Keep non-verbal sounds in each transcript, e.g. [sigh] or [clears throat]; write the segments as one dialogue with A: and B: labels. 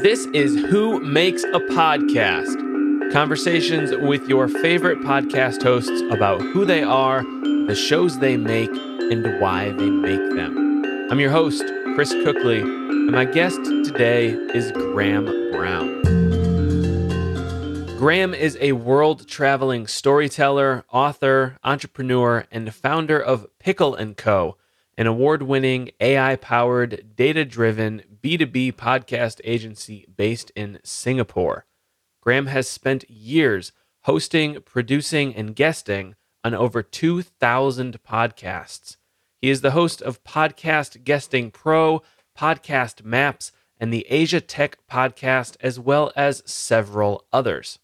A: This is Who Makes a Podcast. Conversations with your favorite podcast hosts about who they are, the shows they make, and why they make them. I'm your host, Chris Cookley, and my guest today is Graham Brown. Graham is a world traveling storyteller, author, entrepreneur, and founder of Pikkal & Co., an award winning AI powered, data driven B2B podcast agency based in Singapore. Graham has spent years hosting, producing, and guesting on over 2,000 podcasts. He is the host of Podcast Guesting Pro, Podcast Maps, and the Asia Tech podcast, as well as several others.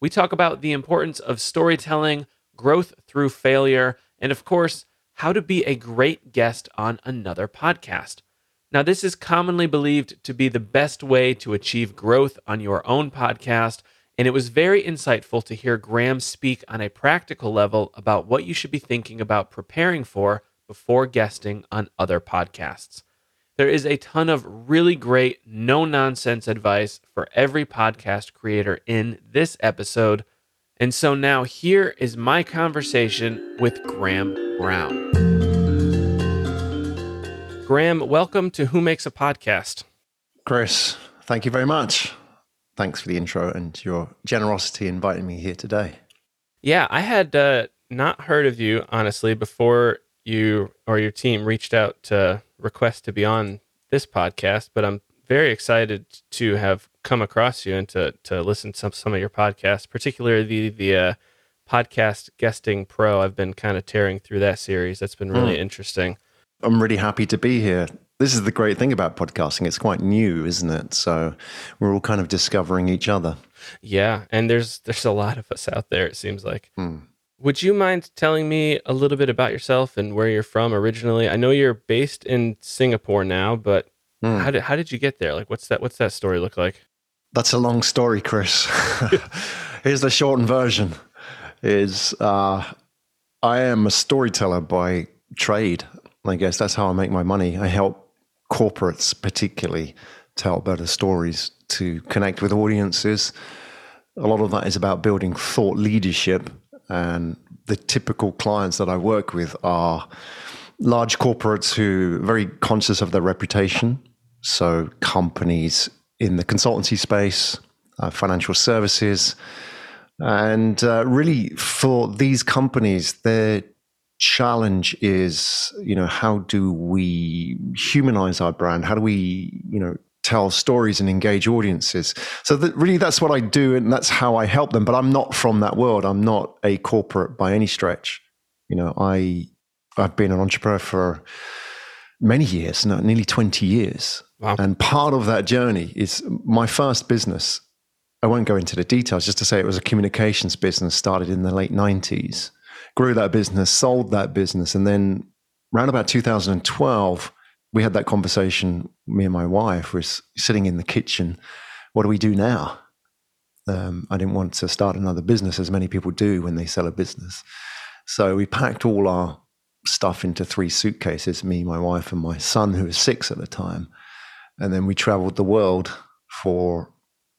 A: We talk about the importance of storytelling, growth through failure, and of course, how to be a great guest on another podcast. Now, this is commonly believed to be the best way to achieve growth on your own podcast, and it was very insightful to hear Graham speak on a practical level about what you should be thinking about preparing for before guesting on other podcasts. There is a ton of really great, no nonsense advice for every podcast creator in this episode. And so now here is my conversation with Graham Brown. Graham, welcome to Who Makes a Podcast.
B: Chris, thank you very much. Thanks for the intro and your generosity inviting me here today.
A: Yeah, I had uh, not heard of you, honestly, before you or your team reached out to request to be on this podcast, but I'm very excited to have come across you and to, to listen to some, some of your podcasts, particularly the, the uh, podcast guesting pro. I've been kind of tearing through that series. That's been really mm. interesting.
B: I'm really happy to be here. This is the great thing about podcasting. It's quite new, isn't it? So we're all kind of discovering each other.
A: Yeah, and there's there's a lot of us out there. It seems like. Mm. Would you mind telling me a little bit about yourself and where you're from originally? I know you're based in Singapore now, but mm. how did how did you get there? Like, what's that what's that story look like?
B: That's a long story, Chris. [laughs] [laughs] Here's the shortened version is uh, I am a storyteller by trade. I guess that's how I make my money. I help corporates, particularly, tell better stories to connect with audiences. A lot of that is about building thought leadership. And the typical clients that I work with are large corporates who are very conscious of their reputation. So, companies in the consultancy space, uh, financial services, and uh, really, for these companies, their challenge is, you know, how do we humanize our brand? How do we, you know, tell stories and engage audiences? So that, really, that's what I do, and that's how I help them. But I'm not from that world. I'm not a corporate by any stretch. You know, I I've been an entrepreneur for many years, now, nearly 20 years. Wow. And part of that journey is my first business I won't go into the details, just to say it was a communications business started in the late 90s. Grew that business, sold that business, and then around about 2012, we had that conversation. Me and my wife was sitting in the kitchen. What do we do now? Um, I didn't want to start another business, as many people do when they sell a business. So we packed all our stuff into three suitcases me, my wife, and my son, who was six at the time. And then we traveled the world for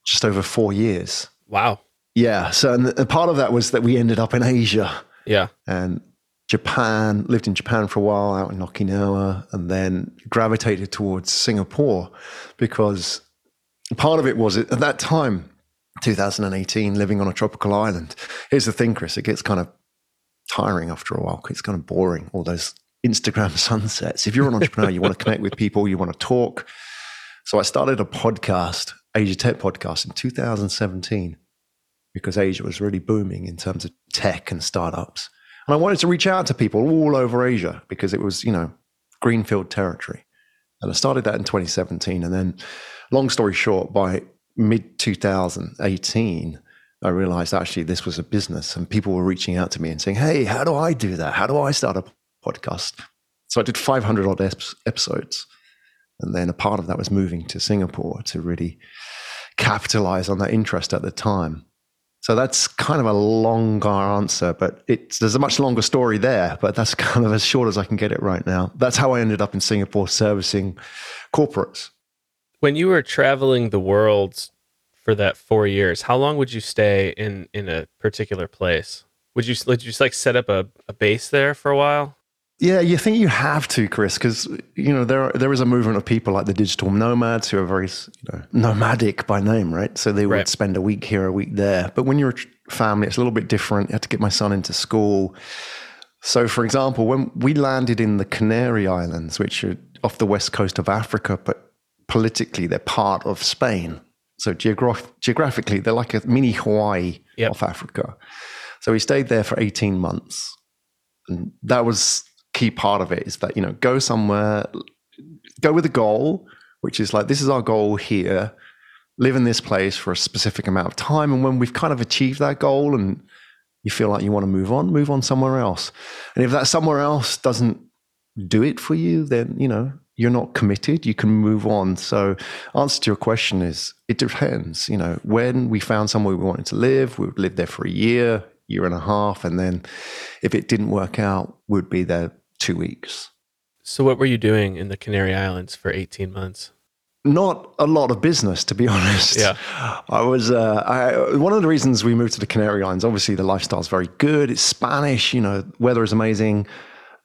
B: just over four years.
A: Wow.
B: Yeah. So, and part of that was that we ended up in Asia.
A: Yeah.
B: And Japan, lived in Japan for a while out in Okinawa, and then gravitated towards Singapore because part of it was at that time, 2018, living on a tropical island. Here's the thing, Chris, it gets kind of tiring after a while. It's kind of boring, all those Instagram [laughs] sunsets. If you're an entrepreneur, you want to connect with people, you want to talk. So I started a podcast Asia Tech podcast in 2017 because Asia was really booming in terms of tech and startups. And I wanted to reach out to people all over Asia because it was, you know, greenfield territory. And I started that in 2017. And then, long story short, by mid 2018, I realized actually this was a business and people were reaching out to me and saying, Hey, how do I do that? How do I start a podcast? So I did 500 odd episodes. And then a part of that was moving to Singapore to really capitalize on that interest at the time. So that's kind of a longer answer, but it's, there's a much longer story there, but that's [laughs] kind of as short as I can get it right now. That's how I ended up in Singapore servicing corporates.
A: When you were traveling the world for that four years, how long would you stay in in a particular place? Would you would you just like set up a, a base there for a while?
B: Yeah, you think you have to, Chris, because you know there there is a movement of people like the digital nomads who are very you know, nomadic by name, right? So they would
A: Right.
B: spend a week here, a week there. But when you're a family, it's a little bit different. You have to get my son into school. So, for example, when we landed in the Canary Islands, which are off the west coast of Africa, but politically they're part of Spain. So geograph- geographically, they're like a mini Hawaii
A: Yep.
B: of Africa. So we stayed there for 18 months. And that was key part of it is that, you know, go somewhere, go with a goal, which is like, this is our goal here, live in this place for a specific amount of time. And when we've kind of achieved that goal and you feel like you want to move on, move on somewhere else. And if that somewhere else doesn't do it for you, then, you know, you're not committed, you can move on. So, answer to your question is it depends. You know, when we found somewhere we wanted to live, we would live there for a year, year and a half. And then if it didn't work out, we'd be there two weeks.
A: So what were you doing in the Canary Islands for 18 months?
B: Not a lot of business, to be [laughs] honest.
A: Yeah.
B: I was, uh, I, one of the reasons we moved to the Canary Islands, obviously the lifestyle's very good. It's Spanish, you know, weather is amazing.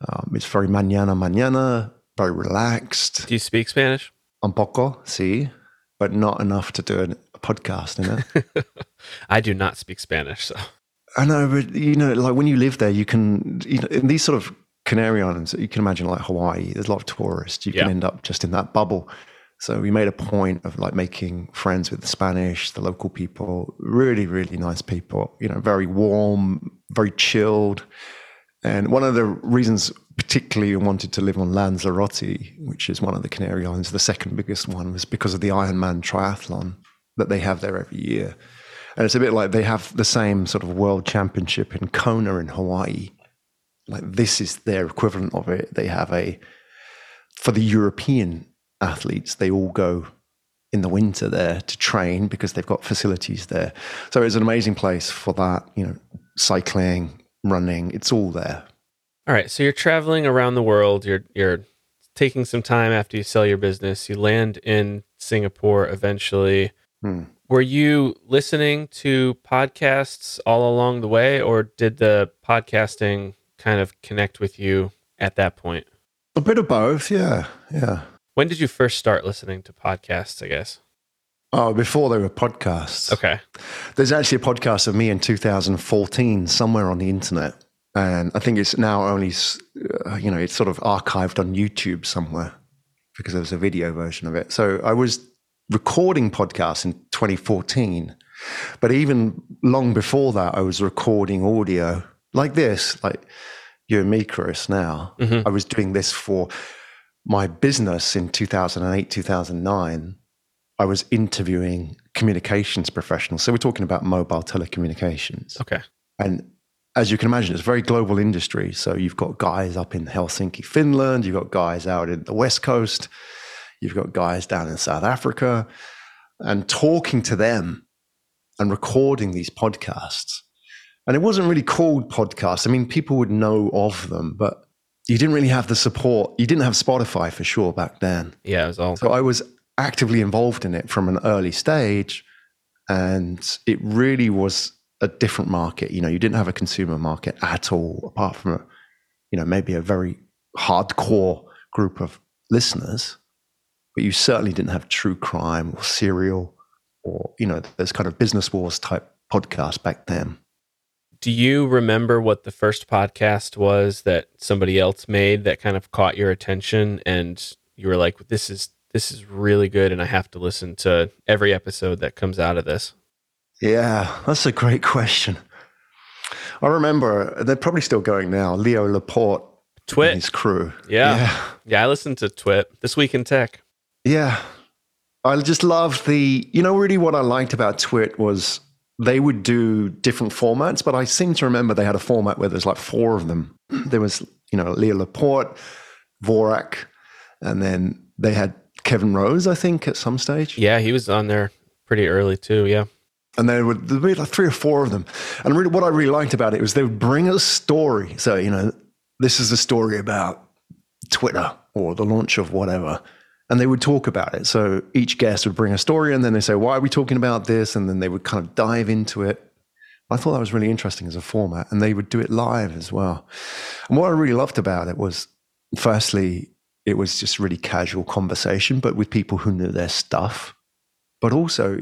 B: Um, it's very mañana, mañana, very relaxed.
A: Do you speak Spanish?
B: Un poco, sí, but not enough to do an- a podcast, you know? [laughs]
A: I do not speak Spanish, so
B: I know, but you know, like when you live there, you can, you know, in these sort of Canary Islands, you can imagine like Hawaii, there's a lot of tourists. You
A: Yeah.
B: can end up just in that bubble. So we made a point of like making friends with the Spanish, the local people, really, really nice people, you know, very warm, very chilled. And one of the reasons, particularly, I wanted to live on Lanzarote, which is one of the Canary Islands, the second biggest one, was because of the Ironman triathlon that they have there every year. And it's a bit like they have the same sort of world championship in Kona in Hawaii. Like this is their equivalent of it. They have a, for the European athletes, they all go in the winter there to train because they've got facilities there. So it's an amazing place for that, you know, cycling, running, it's all there.
A: All right, so you're traveling around the world. You're you're taking some time after you sell your business. You land in Singapore eventually.
B: Hmm.
A: Were you listening to podcasts all along the way, or did the podcasting kind of connect with you at that point?
B: A bit of both, yeah, yeah.
A: When did you first start listening to podcasts? I guess.
B: Oh, before there were podcasts.
A: Okay.
B: There's actually a podcast of me in 2014 somewhere on the internet. And I think it's now only, uh, you know, it's sort of archived on YouTube somewhere because there was a video version of it. So I was recording podcasts in 2014. But even long before that, I was recording audio like this, like you and me, Chris, now.
A: Mhm.
B: I was doing this for my business in 2008, 2009. I was interviewing communications professionals. So we're talking about mobile telecommunications.
A: Okay.
B: And as you can imagine, it's a very global industry. So you've got guys up in Helsinki, Finland, you've got guys out in the West Coast, you've got guys down in South Africa, and talking to them and recording these podcasts. And it wasn't really called podcasts. I mean, people would know of them, but you didn't really have the support. You didn't have Spotify for sure back then.
A: Yeah, it was all.
B: So I was actively involved in it from an early stage, and it really was a different market. You know, you didn't have a consumer market at all, apart from a, you know, maybe a very hardcore group of listeners, but you certainly didn't have true crime or serial or you know those kind of business wars type podcasts back then.
A: Do you remember what the first podcast was that somebody else made that kind of caught your attention and you were like this is this is really good and I have to listen to every episode that comes out of this?
B: Yeah, that's a great question. I remember they're probably still going now. Leo Laporte and
A: Twit.
B: his crew.
A: Yeah.
B: yeah.
A: Yeah, I listened to Twit. This week in tech.
B: Yeah. I just loved the, you know, really what I liked about Twit was they would do different formats, but I seem to remember they had a format where there's like four of them. [clears throat] There was, you know, Leo Laporte, Dvorak, and then they had Kevin Rose, I think, at some stage.
A: Yeah, he was on there pretty early too. Yeah.
B: And there would there'd be like three or four of them. And really, what I really liked about it was they would bring a story. So, you know, this is a story about Twitter or the launch of whatever. And they would talk about it. So each guest would bring a story and then they say, why are we talking about this? And then they would kind of dive into it. I thought that was really interesting as a format and they would do it live as well. And what I really loved about it was, firstly, it was just really casual conversation, but with people who knew their stuff. But also,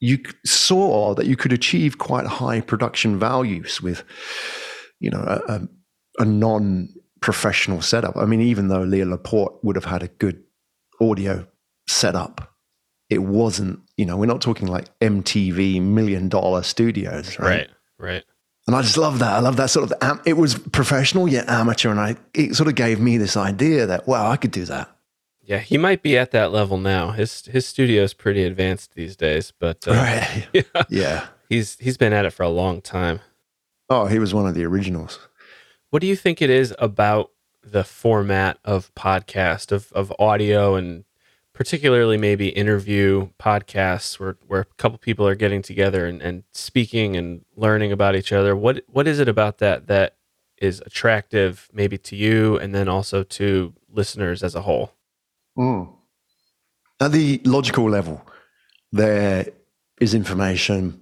B: you saw that you could achieve quite high production values with, you know, a, a non professional setup. I mean, even though Leo Laporte would have had a good audio setup, it wasn't, you know, we're not talking like MTV million dollar studios, right?
A: Right. Right.
B: And I just love that. I love that sort of, it was professional yet amateur. And I, it sort of gave me this idea that, wow, I could do that.
A: Yeah, he might be at that level now. His his studio is pretty advanced these days, but uh,
B: right, [laughs]
A: yeah,
B: yeah,
A: he's he's been at it for a long time.
B: Oh, he was one of the originals.
A: What do you think it is about the format of podcast of of audio and particularly maybe interview podcasts where where a couple people are getting together and, and speaking and learning about each other? What what is it about that that is attractive maybe to you and then also to listeners as a whole?
B: Mm. At the logical level, there is information.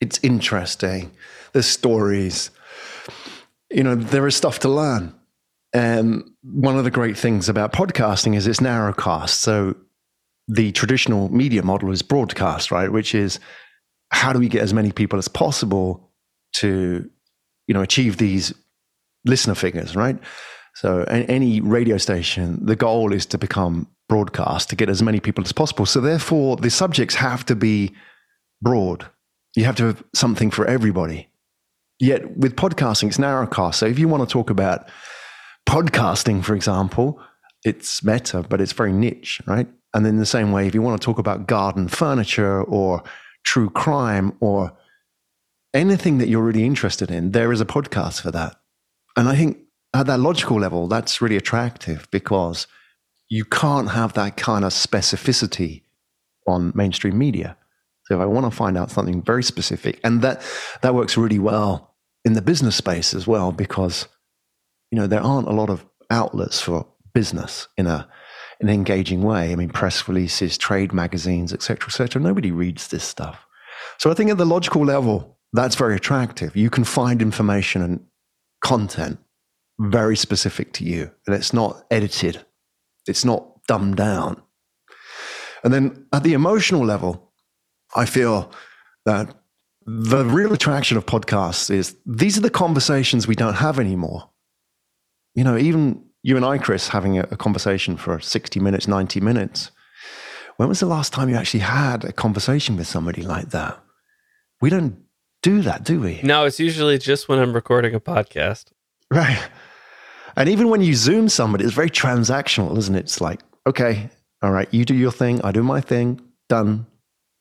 B: It's interesting. There's stories. You know, there is stuff to learn. And one of the great things about podcasting is it's narrowcast. So the traditional media model is broadcast, right? Which is how do we get as many people as possible to, you know, achieve these listener figures, right? So any radio station, the goal is to become broadcast to get as many people as possible. So therefore, the subjects have to be broad. You have to have something for everybody. Yet with podcasting, it's narrowcast. So if you want to talk about podcasting, for example, it's meta, but it's very niche, right? And in the same way, if you want to talk about garden furniture or true crime or anything that you're really interested in, there is a podcast for that. And I think at that logical level, that's really attractive because you can't have that kind of specificity on mainstream media. So if I want to find out something very specific, and that that works really well in the business space as well, because you know there aren't a lot of outlets for business in a an engaging way. I mean, press releases, trade magazines, etc., etc. Nobody reads this stuff. So I think at the logical level, that's very attractive. You can find information and content very specific to you, and it's not edited, it's not dumbed down. And then at the emotional level, I feel that the real attraction of podcasts is these are the conversations we don't have anymore. You know, even you and I, Chris, having a, a conversation for 60 minutes, 90 minutes. When was the last time you actually had a conversation with somebody like that? We don't do that, do we?
A: No, it's usually just when I'm recording a podcast.
B: Right. And even when you Zoom somebody, it's very transactional, isn't it? It's like, okay, all right, you do your thing, I do my thing, done.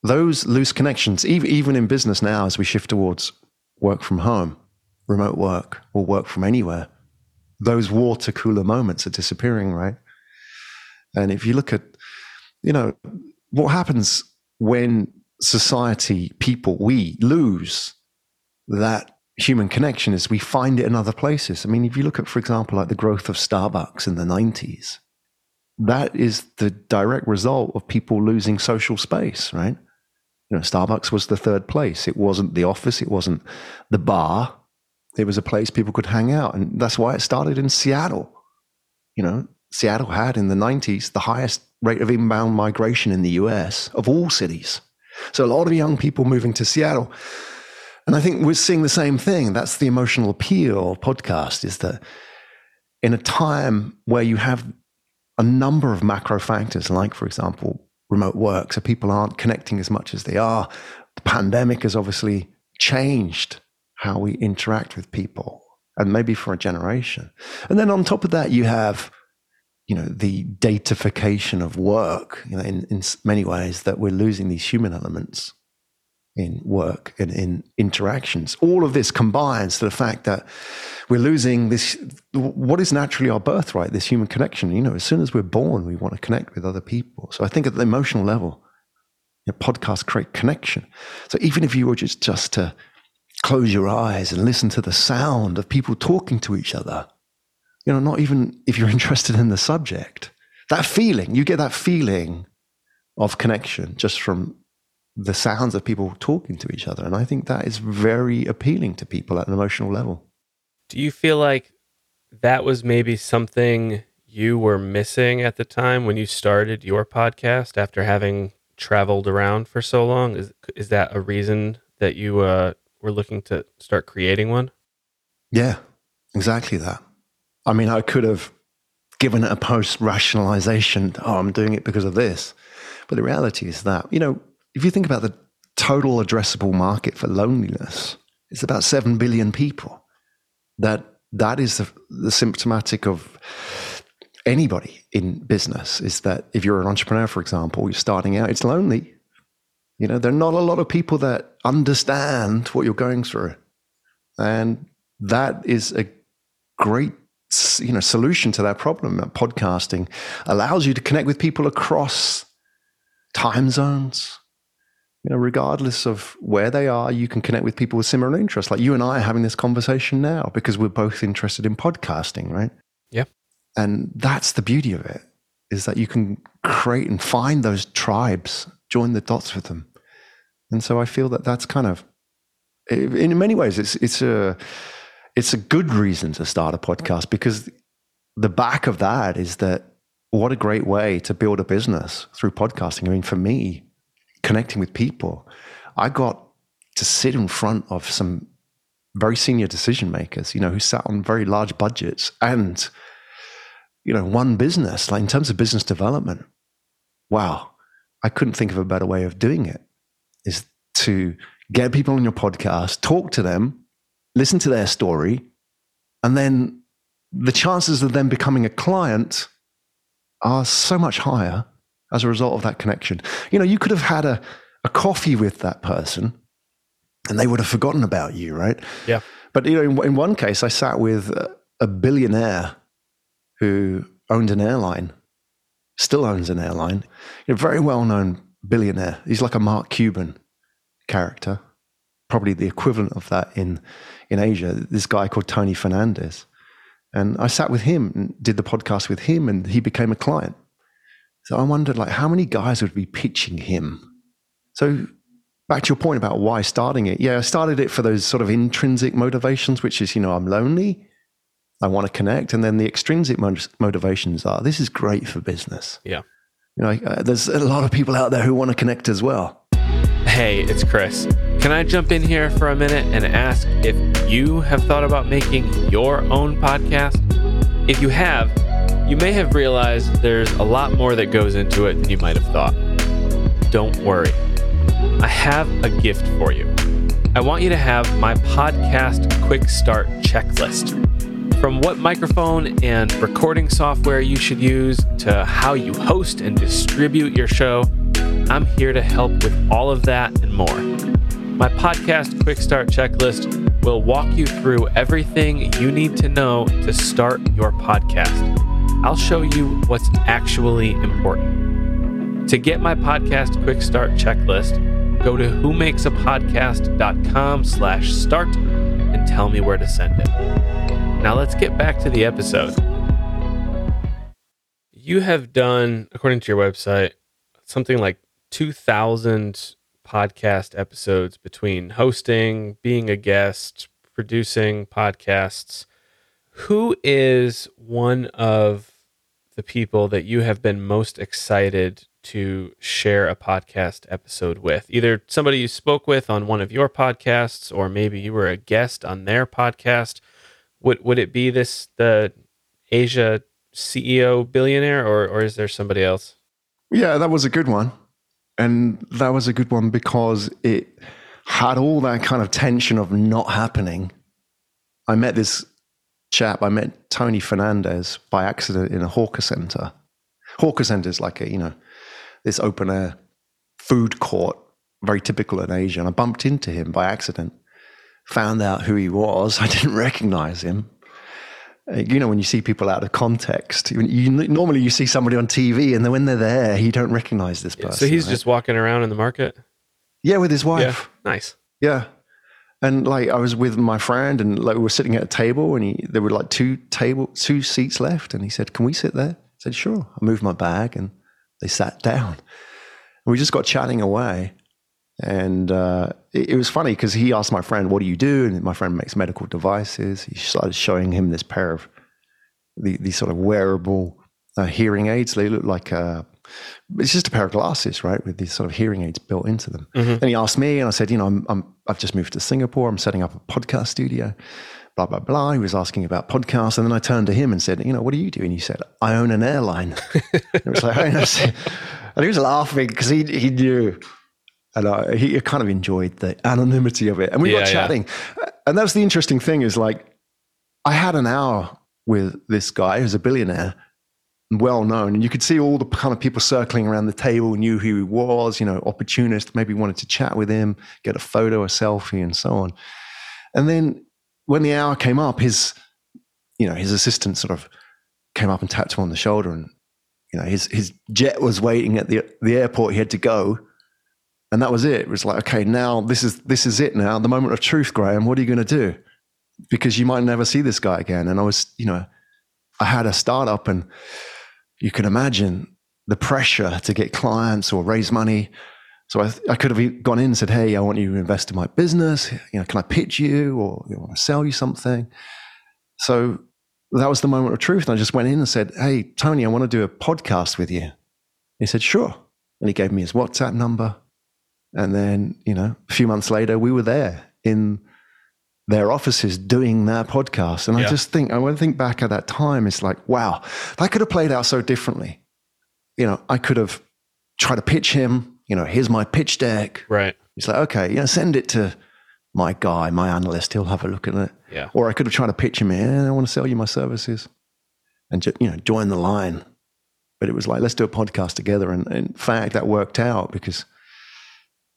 B: Those loose connections, even in business now, as we shift towards work from home, remote work, or work from anywhere, those water cooler moments are disappearing, right? And if you look at, you know, what happens when society, people, we lose that human connection is we find it in other places. I mean, if you look at, for example, like the growth of Starbucks in the 90s, that is the direct result of people losing social space, right? You know, Starbucks was the third place. It wasn't the office, it wasn't the bar, it was a place people could hang out. And that's why it started in Seattle. You know, Seattle had in the 90s the highest rate of inbound migration in the US of all cities. So a lot of young people moving to Seattle. And I think we're seeing the same thing. That's the emotional appeal of podcast is that in a time where you have a number of macro factors, like, for example, remote work, so people aren't connecting as much as they are, the pandemic has obviously changed how we interact with people and maybe for a generation. And then on top of that, you have, you know, the datification of work, you know, in, in many ways that we're losing these human elements in work and in interactions. All of this combines to the fact that we're losing this, what is naturally our birthright, this human connection. You know, as soon as we're born, we want to connect with other people. So I think at the emotional level, your podcasts create connection. So even if you were just, just to close your eyes and listen to the sound of people talking to each other. You know, not even if you're [laughs] interested in the subject, that feeling, you get that feeling of connection just from the sounds of people talking to each other. And I think that is very appealing to people at an emotional level.
A: Do you feel like that was maybe something you were missing at the time when you started your podcast after having traveled around for so long? Is is that a reason that you uh, were looking to start creating one?
B: Yeah, exactly that. I mean, I could have given it a post rationalization. Oh, I'm doing it because of this. But the reality is that, you know, if you think about the total addressable market for loneliness, it's about 7 billion people. That that is the, the symptomatic of anybody in business is that if you're an entrepreneur, for example, you're starting out, it's lonely. You know, there are not a lot of people that understand what you're going through. And that is a great you know solution to that problem. Podcasting allows you to connect with people across time zones. You know, regardless of where they are, you can connect with people with similar interests. Like you and I are having this conversation now because we're both interested in podcasting, right?
A: Yeah.
B: And that's the beauty of it is that you can create and find those tribes, join the dots with them. And so I feel that that's kind of, in many ways, it's it's a it's a good reason to start a podcast because the back of that is that what a great way to build a business through podcasting. I mean, for me, connecting with people, I got to sit in front of some very senior decision makers, you know, who sat on very large budgets and, you know, one business, like in terms of business development. Wow, I couldn't think of a better way of doing it is to get people on your podcast, talk to them, listen to their story, and then the chances of them becoming a client are so much higher as a result of that connection. You know, you could have had a, a coffee with that person and they would have forgotten about you, right?
A: Yeah.
B: But, you know, in, in one case, I sat with a, a billionaire who owned an airline, still owns an airline, a very well known billionaire. He's like a Mark Cuban character, probably the equivalent of that in, in Asia. This guy called Tony Fernandez. And I sat with him and did the podcast with him, and he became a client. So I wondered, like, how many guys would be pitching him? So back to your point about why starting it. Yeah, I started it for those sort of intrinsic motivations, which is, you know, I'm lonely, I want to connect, and then the extrinsic motivations are this is great for business.
A: Yeah,
B: you know, uh, there's a lot of people out there who want to connect as well.
A: Hey, it's Chris. Can I jump in here for a minute and ask if you have thought about making your own podcast? If you have, you may have realized there's a lot more that goes into it than you might have thought. Don't worry. I have a gift for you. I want you to have my podcast quick start checklist. From what microphone and recording software you should use to how you host and distribute your show I'm here to help with all of that and more. My podcast Quick Start Checklist will walk you through everything you need to know to start your podcast. I'll show you what's actually important. To get my podcast Quick Start Checklist, go to whomakesapodcast.com slash start and tell me where to send it. Now let's get back to the episode. You have done, according to your website, something like 2,000 podcast episodes between hosting, being a guest, producing podcasts. Who is one of the people that you have been most excited to share a podcast episode with? Either somebody you spoke with on one of your podcasts, or maybe you were a guest on their podcast. Would would it be this the Asia CEO billionaire, or or is there somebody else?
B: Yeah, that was a good one. And that was a good one because it had all that kind of tension of not happening. I met this chap, I met Tony Fernandez by accident in a hawker center. Hawker center is like a, you know, this open air food court, very typical in Asia. And I bumped into him by accident, found out who he was. [laughs] I didn't recognize him you know when you see people out of context you, you, normally you see somebody on tv and then when they're there you don't recognize this person
A: so he's right? just walking around in the market
B: yeah with his wife
A: yeah. nice
B: yeah and like i was with my friend and like we were sitting at a table and he there were like two table two seats left and he said can we sit there i said, sure. I moved my bag and they sat [laughs] down. And we just got chatting away. And uh, it, it, was funny because he asked my friend, What do you do? And my friend makes medical devices. He started showing him this pair of the, these sort of wearable uh, hearing aids. They look like uh, it's just a pair of glasses, right, with these sort of hearing aids built into them. Mm-hmm. Then he asked me, and I said, You know, I'm, I'm, I've just moved to Singapore. I'm setting up a podcast studio blah, blah, blah. He was asking about podcasts. And then I turned to him and said, You know, what do you do? And he said, I own an airline. [laughs] it was like, and he was laughing because he, he knew. And I, he kind of enjoyed the anonymity of it. And we yeah, got chatting. Yeah. And that's the interesting thing is like, I had an hour with this guy who's a billionaire, well known, and you could see all the kind of people circling around the table knew who he was, you know, opportunist, maybe wanted to chat with him, get a photo, a selfie, and so on. And then when the hour came up, his, you know, his assistant sort of came up and tapped him on the shoulder, and you know, his his jet was waiting at the the airport. He had to go, and that was it. It was like, okay, now this is this is it. Now the moment of truth, Graham. What are you going to do? Because you might never see this guy again. And I was, you know, I had a startup, and you can imagine the pressure to get clients or raise money so I, I, could have gone in and said, "Hey, I want you to invest in my business. You know, can I pitch you or you want to sell you something?" So that was the moment of truth, and I just went in and said, "Hey, Tony, I want to do a podcast with you." He said, "Sure," and he gave me his WhatsApp number, and then you know, a few months later, we were there in their offices doing their podcast, and yeah. I just think I want to think back at that time. It's like, wow, that could have played out so differently. You know, I could have tried to pitch him you know, here's my pitch deck.
A: Right.
B: He's like, okay, you know, send it to my guy, my analyst. He'll have a look at it.
A: Yeah.
B: Or I could have tried to pitch him in. I want to sell you my services, and you know, join the line. But it was like, let's do a podcast together. And, and in fact, that worked out because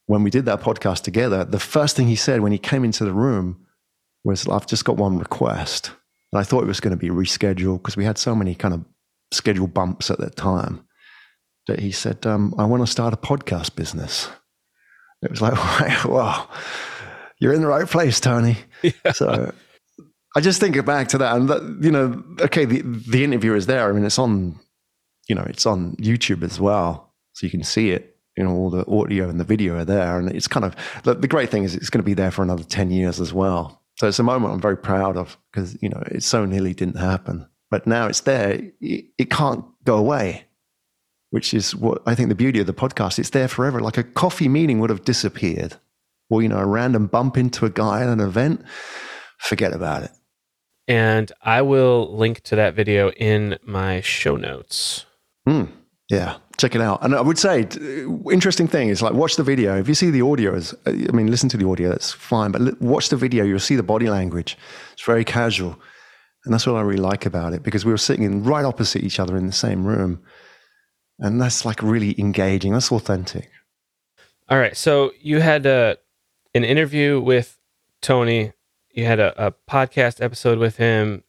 B: when we did that podcast together, the first thing he said when he came into the room was, "I've just got one request." And I thought it was going to be rescheduled because we had so many kind of schedule bumps at that time that he said, um, I want to start a podcast business. It was like, [laughs] wow, you're in the right place, Tony. [laughs] Yeah. So I just think back to that, and that, you know, okay, the the interview is there. I mean, it's on, you know, it's on YouTube as well, so you can see it. You know, all the audio and the video are there, and it's kind of the, the great thing is it's going to be there for another ten years as well. So it's a moment I'm very proud of because you know it so nearly didn't happen, but now it's there. It, it can't go away which is what I think the beauty of the podcast. It's there forever. Like a coffee meeting would have disappeared, or you know, a random bump into a guy at an event. Forget about it.
A: And I will link to that video in my show notes.
B: Mm, yeah, check it out. And I would say, interesting thing is like watch the video. If you see the audio, is I mean, listen to the audio. That's fine, but watch the video. You'll see the body language. It's very casual, and that's what I really like about it because we were sitting in right opposite each other in the same room and that's like really engaging. That's authentic.
A: All right. So you had a, uh, an interview with Tony. You had a, a podcast episode with him.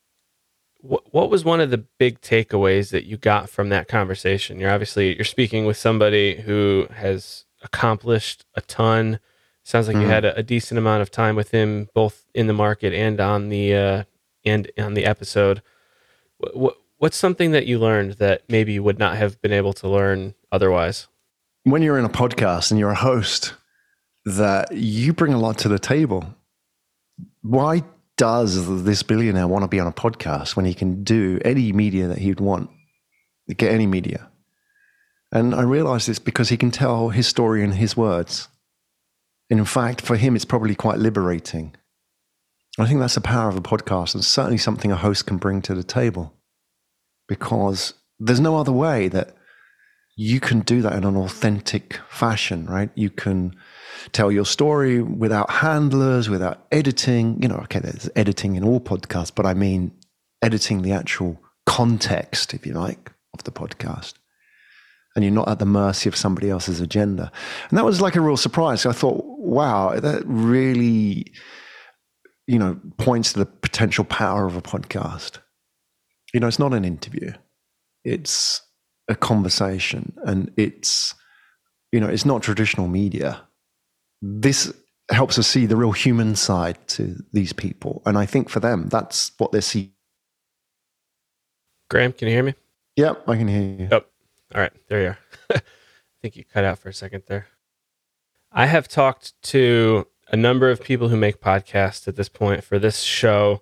A: What, what was one of the big takeaways that you got from that conversation? You're obviously you're speaking with somebody who has accomplished a ton. Sounds like mm-hmm. you had a, a, decent amount of time with him, both in the market and on the uh, and on the episode. What, what What's something that you learned that maybe you would not have been able to learn otherwise?
B: When you're in a podcast and you're a host, that you bring a lot to the table. Why does this billionaire want to be on a podcast when he can do any media that he'd want? Get any media. And I realized it's because he can tell his story in his words. And in fact, for him, it's probably quite liberating. I think that's the power of a podcast and certainly something a host can bring to the table because there's no other way that you can do that in an authentic fashion, right? You can tell your story without handlers, without editing. You know, okay, there's editing in all podcasts, but I mean editing the actual context, if you like, of the podcast. And you're not at the mercy of somebody else's agenda. And that was like a real surprise. I thought, wow, that really, you know, points to the potential power of a podcast you know, it's not an interview. It's a conversation and it's, you know, it's not traditional media. This helps us see the real human side to these people. And I think for them, that's what they see.
A: Graham, can you hear me?
B: Yep, I can hear you.
A: Oh, all right. There you are. [laughs] I think you cut out for a second there. I have talked to a number of people who make podcasts at this point for this show.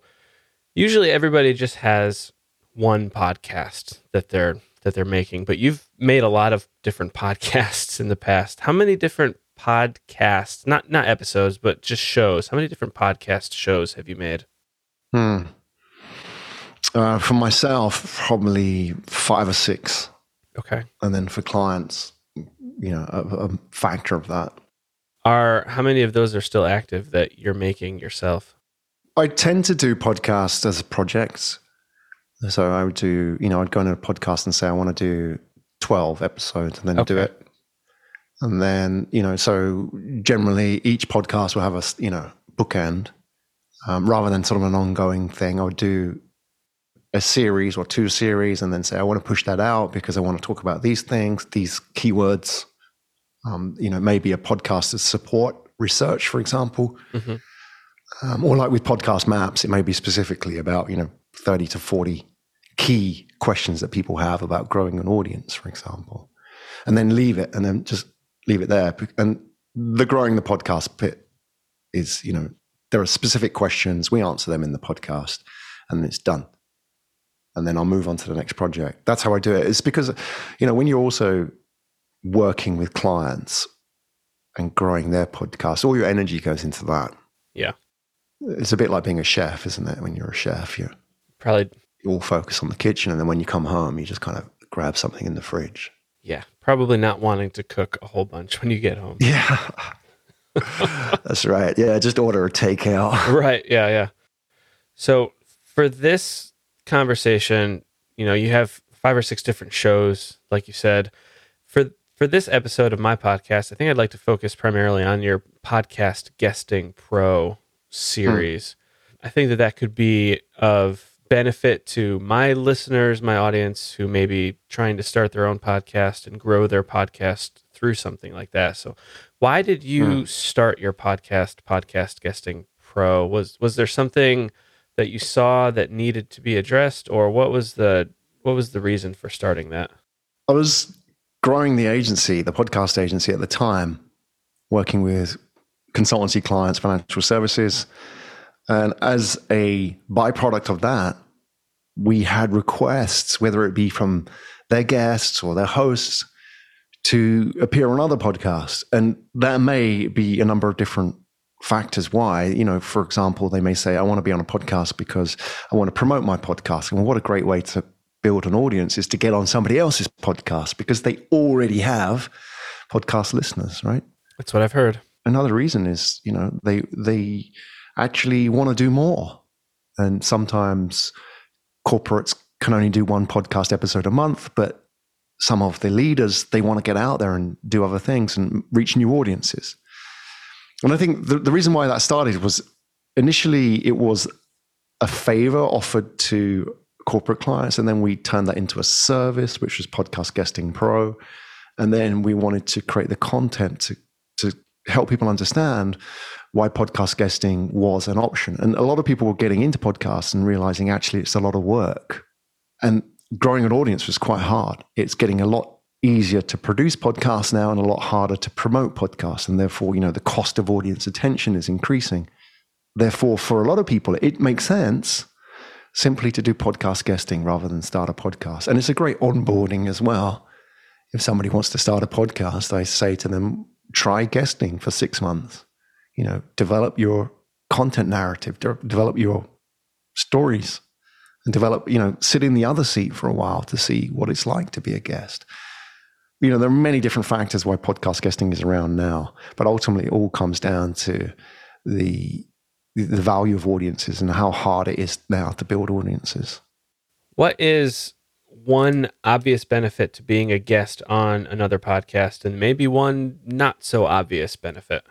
A: Usually everybody just has one podcast that they're that they're making, but you've made a lot of different [laughs] podcasts in the past. How many different podcasts, not not episodes, but just shows. How many different podcast shows have you made?
B: Hmm. Uh, for myself, probably five or six.
A: Okay.
B: And then for clients, you know, a, a factor of that.
A: Are how many of those are still active that you're making yourself?
B: I tend to do podcasts as projects. So I would do, you know, I'd go into a podcast and say I want to do 12 episodes and then
A: Okay.
B: do it. And then, you know, so generally each podcast will have a, you know, bookend um, rather than sort of an ongoing thing. I would do a series or two series and then say, I want to push that out because I want to talk about these things, these keywords. Um, you know, maybe a podcast to support research, for example.
A: Mhm.
B: Um, or like with podcast maps, it may be specifically about, you know, 30 to 40 key questions that people have about growing an audience, for example. And then leave it and then just leave it there. And the growing the podcast bit is, you know, there are specific questions. We answer them in the podcast and it's done. And then I'll move on to the next project. That's how I do it. It's because, you know, when you're also working with clients and growing their podcast, all your energy goes into that.
A: Yeah.
B: It's a bit like being a chef, isn't it? When you're a chef, you're
A: Probably
B: all focus on the kitchen, and then when you come home, you just kind of grab something in the fridge.
A: yeah, probably not wanting to cook a whole bunch when you get home.
B: Yeah, [laughs] that's right. Yeah, just order a takeout. [laughs]
A: right. Yeah. Yeah. So for this conversation, you know, you have five or six different shows, like you said. For for this episode of my podcast, I think I'd like to focus primarily on your podcast guesting pro hmm. series. I think that that could be of benefit to my listeners, my audience who may be trying to start their own podcast and grow their podcast through something like that. So, why did you hmm. start your podcast, Podcast Guesting Pro? Was was there something that you saw that needed to be addressed, or what was the what was the reason for starting that?
B: I was growing the agency, the podcast agency at the time, working with consultancy clients, financial services. And as a byproduct of that, we had requests, whether it be from their guests or their hosts, to appear on other podcasts. And there may be a number of different factors why. You know, for example, they may say, I want to be on a podcast because I want to promote my podcast. And what a great way to build an audience is to get on somebody else's podcast because they already have podcast listeners, right?
A: That's what I've heard.
B: Another reason is, you know, they they actually want to do more. And sometimes corporates can only do one podcast episode a month, but some of the leaders they want to get out there and do other things and reach new audiences. And I think the, the reason why that started was initially it was a favor offered to corporate clients, and then we turned that into a service, which was Podcast Guesting Pro. And then we wanted to create the content to, to help people understand why podcast guesting was an option. And a lot of people were getting into podcasts and realizing actually it's a lot of work. And growing an audience was quite hard. It's getting a lot easier to produce podcasts now and a lot harder to promote podcasts. And therefore, you know, the cost of audience attention is increasing. Therefore, for a lot of people, it makes sense simply to do podcast guesting rather than start a podcast. And it's a great onboarding as well. If somebody wants to start a podcast, I say to them, try guesting for six months. You know, develop your content narrative, de- develop your stories, and develop, you know, sit in the other seat for a while to see what it's like to be a guest. You know, there are many different factors why podcast guesting is around now, but ultimately it all comes down to the the value of audiences and how hard it is now to build audiences.
A: What is one obvious benefit to being a guest on another podcast and maybe one not so obvious benefit?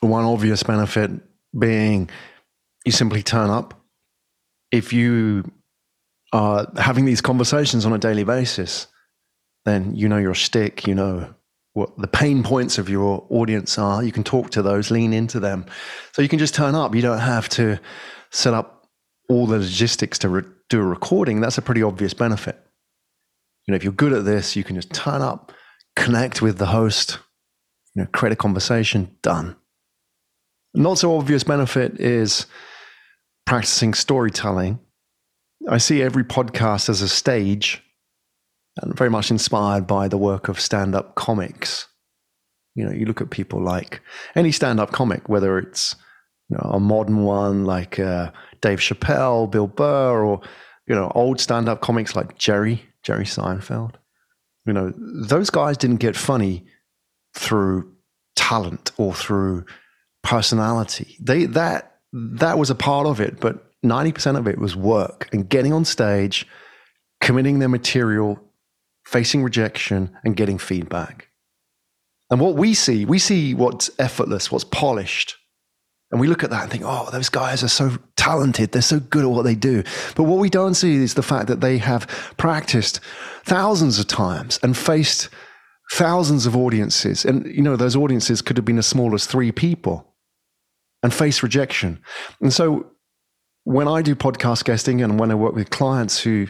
B: One obvious benefit being you simply turn up. If you are having these conversations on a daily basis, then you know your stick, you know what the pain points of your audience are. You can talk to those, lean into them. So you can just turn up. You don't have to set up all the logistics to re- do a recording. That's a pretty obvious benefit. You know, if you're good at this, you can just turn up, connect with the host, you know, create a conversation, done. Not so obvious benefit is practicing storytelling. I see every podcast as a stage and very much inspired by the work of stand up comics. You know, you look at people like any stand up comic, whether it's you know, a modern one like uh, Dave Chappelle, Bill Burr, or you know, old stand up comics like Jerry, Jerry Seinfeld. You know, those guys didn't get funny through talent or through personality. They that that was a part of it, but 90% of it was work and getting on stage, committing their material, facing rejection, and getting feedback. And what we see, we see what's effortless, what's polished. And we look at that and think, oh, those guys are so talented. They're so good at what they do. But what we don't see is the fact that they have practiced thousands of times and faced thousands of audiences. And, you know, those audiences could have been as small as three people and face rejection. And so when I do podcast guesting and when I work with clients who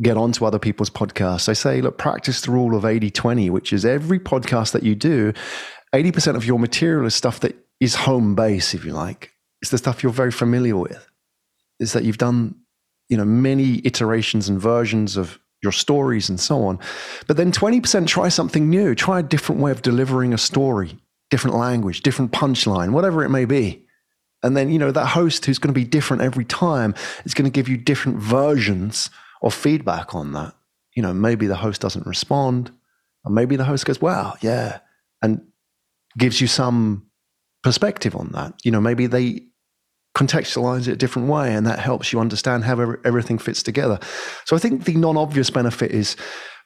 B: get onto other people's podcasts, I say, look, practice the rule of 80 20, which is every podcast that you do, 80% of your material is stuff that is home base, if you like. It's the stuff you're very familiar with. Is that you've done, you know, many iterations and versions of your stories and so on. But then 20% try something new, try a different way of delivering a story, different language, different punchline, whatever it may be. And then, you know, that host who's going to be different every time is going to give you different versions of feedback on that. You know, maybe the host doesn't respond, or maybe the host goes, wow, yeah, and gives you some perspective on that. You know, maybe they contextualize it a different way and that helps you understand how everything fits together. So I think the non obvious benefit is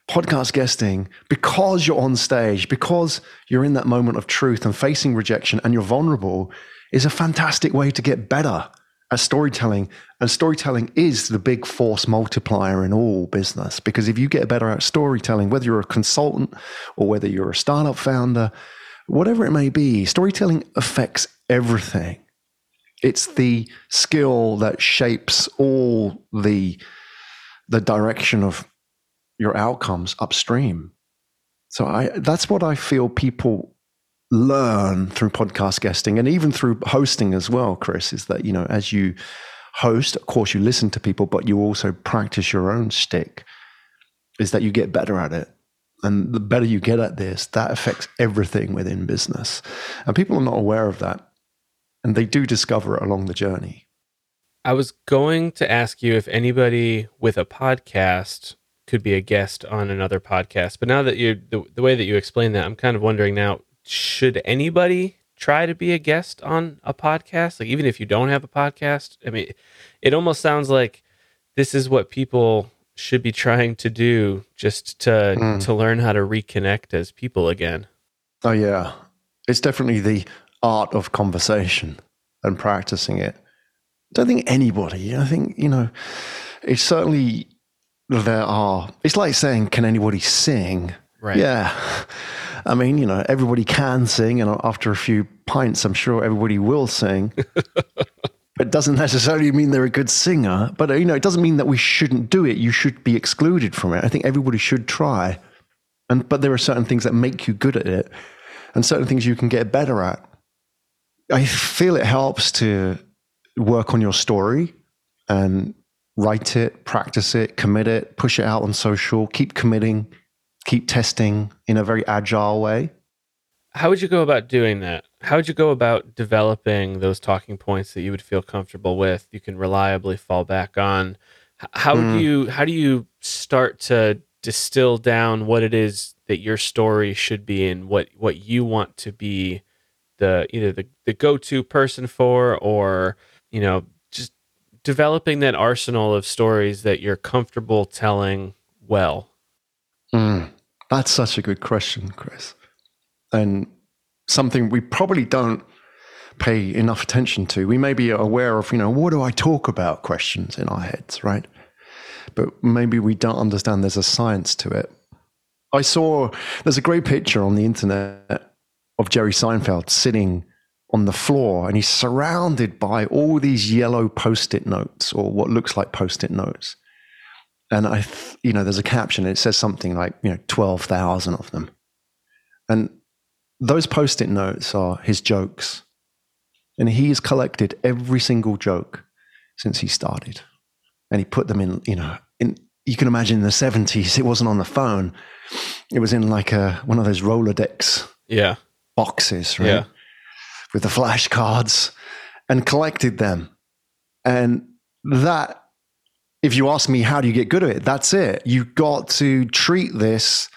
B: podcast guesting because you're on stage, because you're in that moment of truth and facing rejection and you're vulnerable is a fantastic way to get better at storytelling. And storytelling is the big force multiplier in all business. Because if you get better at storytelling, whether you're a consultant or whether you're a startup founder, whatever it may be, storytelling affects everything. It's the skill that shapes all the, the direction of your outcomes upstream. So I, that's what I feel people learn through podcast guesting and even through hosting as well, Chris, is that, you know, as you host, of course, you listen to people, but you also practice your own stick, is that you get better at it. And the better you get at this, that affects everything within business. And people are not aware of that. And they do discover it along the journey.
A: I was going to ask you if anybody with a podcast could be a guest on another podcast. But now that you the, the way that you explain that, I'm kind of wondering now should anybody try to be a guest on a podcast? Like, even if you don't have a podcast, I mean, it almost sounds like this is what people should be trying to do just to mm. to learn how to reconnect as people again.
B: Oh yeah, it's definitely the art of conversation and practicing it. I don't think anybody. I think you know, it's certainly there are. It's like saying, "Can anybody sing?"
A: Right.
B: Yeah. I mean, you know, everybody can sing, and after a few pints, I'm sure everybody will sing. [laughs] it doesn't necessarily mean they're a good singer, but you know, it doesn't mean that we shouldn't do it. You should be excluded from it. I think everybody should try, and but there are certain things that make you good at it, and certain things you can get better at. I feel it helps to work on your story and write it, practice it, commit it, push it out on social, keep committing keep testing in a very agile way.
A: How would you go about doing that? How would you go about developing those talking points that you would feel comfortable with? You can reliably fall back on. How mm. do you how do you start to distill down what it is that your story should be and what what you want to be the either the, the go-to person for or you know developing that arsenal of stories that you're comfortable telling well
B: mm. That's such a good question, Chris. And something we probably don't pay enough attention to. We may be aware of, you know, what do I talk about questions in our heads, right? But maybe we don't understand there's a science to it. I saw there's a great picture on the internet of Jerry Seinfeld sitting on the floor and he's surrounded by all these yellow post it notes or what looks like post it notes. and I, you know, there's a caption. And it says something like, you know, twelve thousand of them, and those post-it notes are his jokes, and he's collected every single joke since he started, and he put them in, you know, in. You can imagine in the seventies, it wasn't on the phone; it was in like a one of those Rolodex
A: Yeah.
B: boxes, right?
A: Yeah.
B: With the flashcards and collected them. And that, if you ask me, how do you get good at it? That's it. You've got to treat this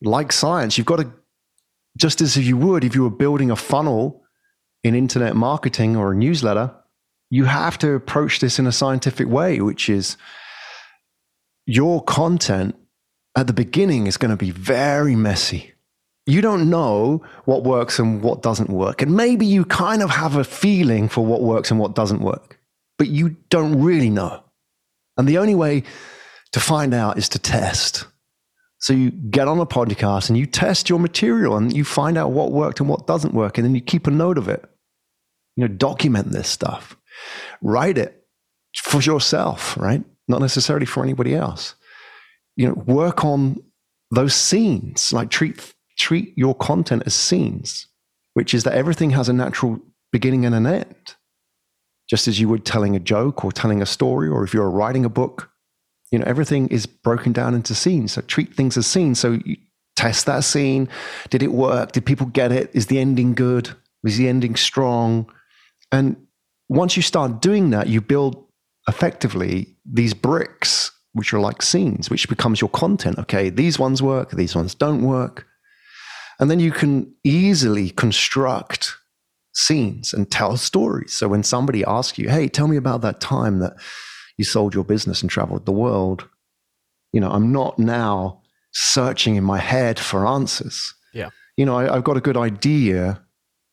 B: like science. You've got to, just as if you would if you were building a funnel in internet marketing or a newsletter, you have to approach this in a scientific way, which is your content at the beginning is going to be very messy you don't know what works and what doesn't work. And maybe you kind of have a feeling for what works and what doesn't work, but you don't really know. And the only way to find out is to test. So you get on a podcast and you test your material and you find out what worked and what doesn't work. And then you keep a note of it. You know, document this stuff, write it for yourself, right? Not necessarily for anybody else. You know, work on those scenes, like treat treat your content as scenes, which is that everything has a natural beginning and an end. Just as you would telling a joke or telling a story, or if you're writing a book, you know, everything is broken down into scenes. So treat things as scenes. So you test that scene. Did it work? Did people get it? Is the ending good? Was the ending strong? And once you start doing that, you build effectively these bricks, which are like scenes, which becomes your content. Okay, these ones work, these ones don't work. And then you can easily construct scenes and tell stories. So when somebody asks you, hey, tell me about that time that you sold your business and traveled the world, you know, I'm not now searching in my head for answers.
A: Yeah.
B: You know, I, I've got a good idea